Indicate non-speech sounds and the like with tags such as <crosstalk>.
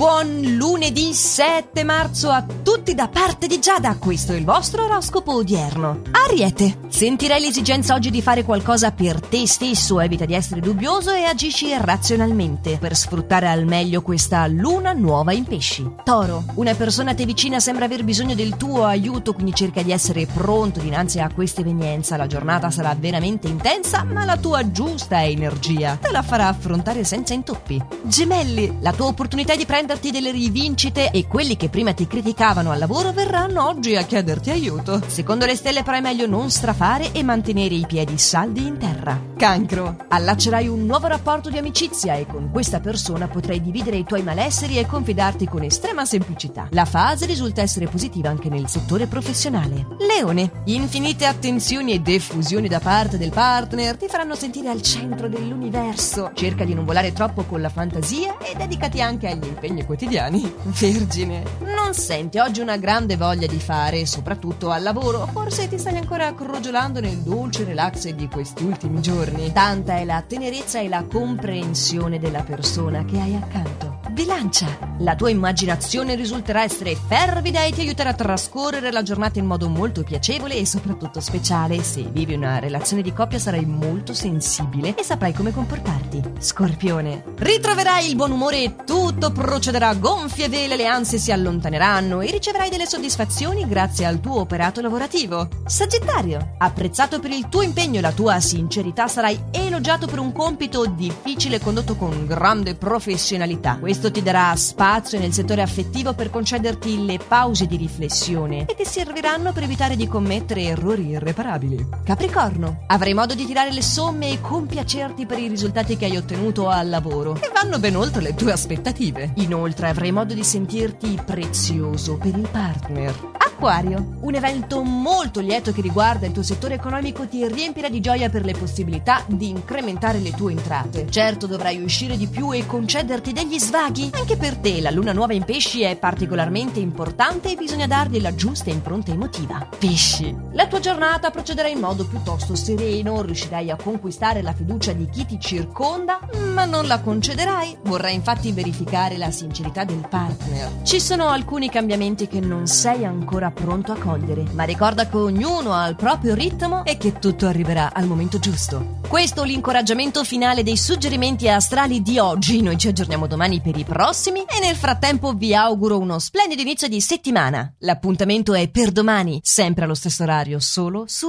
Buon lunedì 7 marzo a tutti da parte di Giada, questo è il vostro oroscopo odierno. Ariete, sentirai l'esigenza oggi di fare qualcosa per te stesso, evita di essere dubbioso e agisci razionalmente per sfruttare al meglio questa luna nuova in pesci. Toro, una persona a te vicina sembra aver bisogno del tuo aiuto, quindi cerca di essere pronto dinanzi a questa evenienza. La giornata sarà veramente intensa, ma la tua giusta energia te la farà affrontare senza intoppi. Gemelli, la tua opportunità di prendere prenderti delle rivincite e quelli che prima ti criticavano al lavoro verranno oggi a chiederti aiuto. Secondo le stelle però è meglio non strafare e mantenere i piedi saldi in terra. Cancro. Allaccerai un nuovo rapporto di amicizia e con questa persona potrai dividere i tuoi malesseri e confidarti con estrema semplicità. La fase risulta essere positiva anche nel settore professionale. Leone. Infinite attenzioni e diffusioni da parte del partner ti faranno sentire al centro dell'universo. Cerca di non volare troppo con la fantasia e dedicati anche agli impegni impegni quotidiani. <laughs> Vergine, non senti oggi una grande voglia di fare, soprattutto al lavoro? Forse ti stai ancora crogiolando nel dolce relax di questi ultimi giorni. Tanta è la tenerezza e la comprensione della persona che hai accanto. Bilancia. La tua immaginazione risulterà essere fervida e ti aiuterà a trascorrere la giornata in modo molto piacevole e soprattutto speciale. Se vivi una relazione di coppia sarai molto sensibile e saprai come comportarti. Scorpione. Ritroverai il buon umore e tutto procederà a gonfie vele, le ansie si allontaneranno e riceverai delle soddisfazioni grazie al tuo operato lavorativo. Sagittario. Apprezzato per il tuo impegno e la tua sincerità, sarai elogiato per un compito difficile condotto con grande professionalità. Questo ti darà spazio nel settore affettivo per concederti le pause di riflessione e ti serviranno per evitare di commettere errori irreparabili. Capricorno, avrai modo di tirare le somme e compiacerti per i risultati che hai ottenuto al lavoro e vanno ben oltre le tue aspettative. Inoltre avrai modo di sentirti prezioso per il partner. Acquario, un evento molto lieto che riguarda il tuo settore economico ti riempirà di gioia per le possibilità di incrementare le tue entrate. Certo dovrai uscire di più e concederti degli svaghi. Anche per te la luna nuova in pesci è particolarmente importante e bisogna dargli la giusta impronta emotiva. Pesci, la tua giornata procederà in modo piuttosto sereno, riuscirai a conquistare la fiducia di chi ti circonda, ma non la concederai. Vorrai infatti verificare la sincerità del partner. Ci sono alcuni cambiamenti che non sei ancora pronto a cogliere, ma ricorda che ognuno ha il proprio ritmo e che tutto arriverà al momento giusto. Questo l'incoraggiamento finale dei suggerimenti astrali di oggi. Noi ci aggiorniamo domani per i prossimi e nel frattempo vi auguro uno splendido inizio di settimana. L'appuntamento è per domani, sempre allo stesso orario, solo su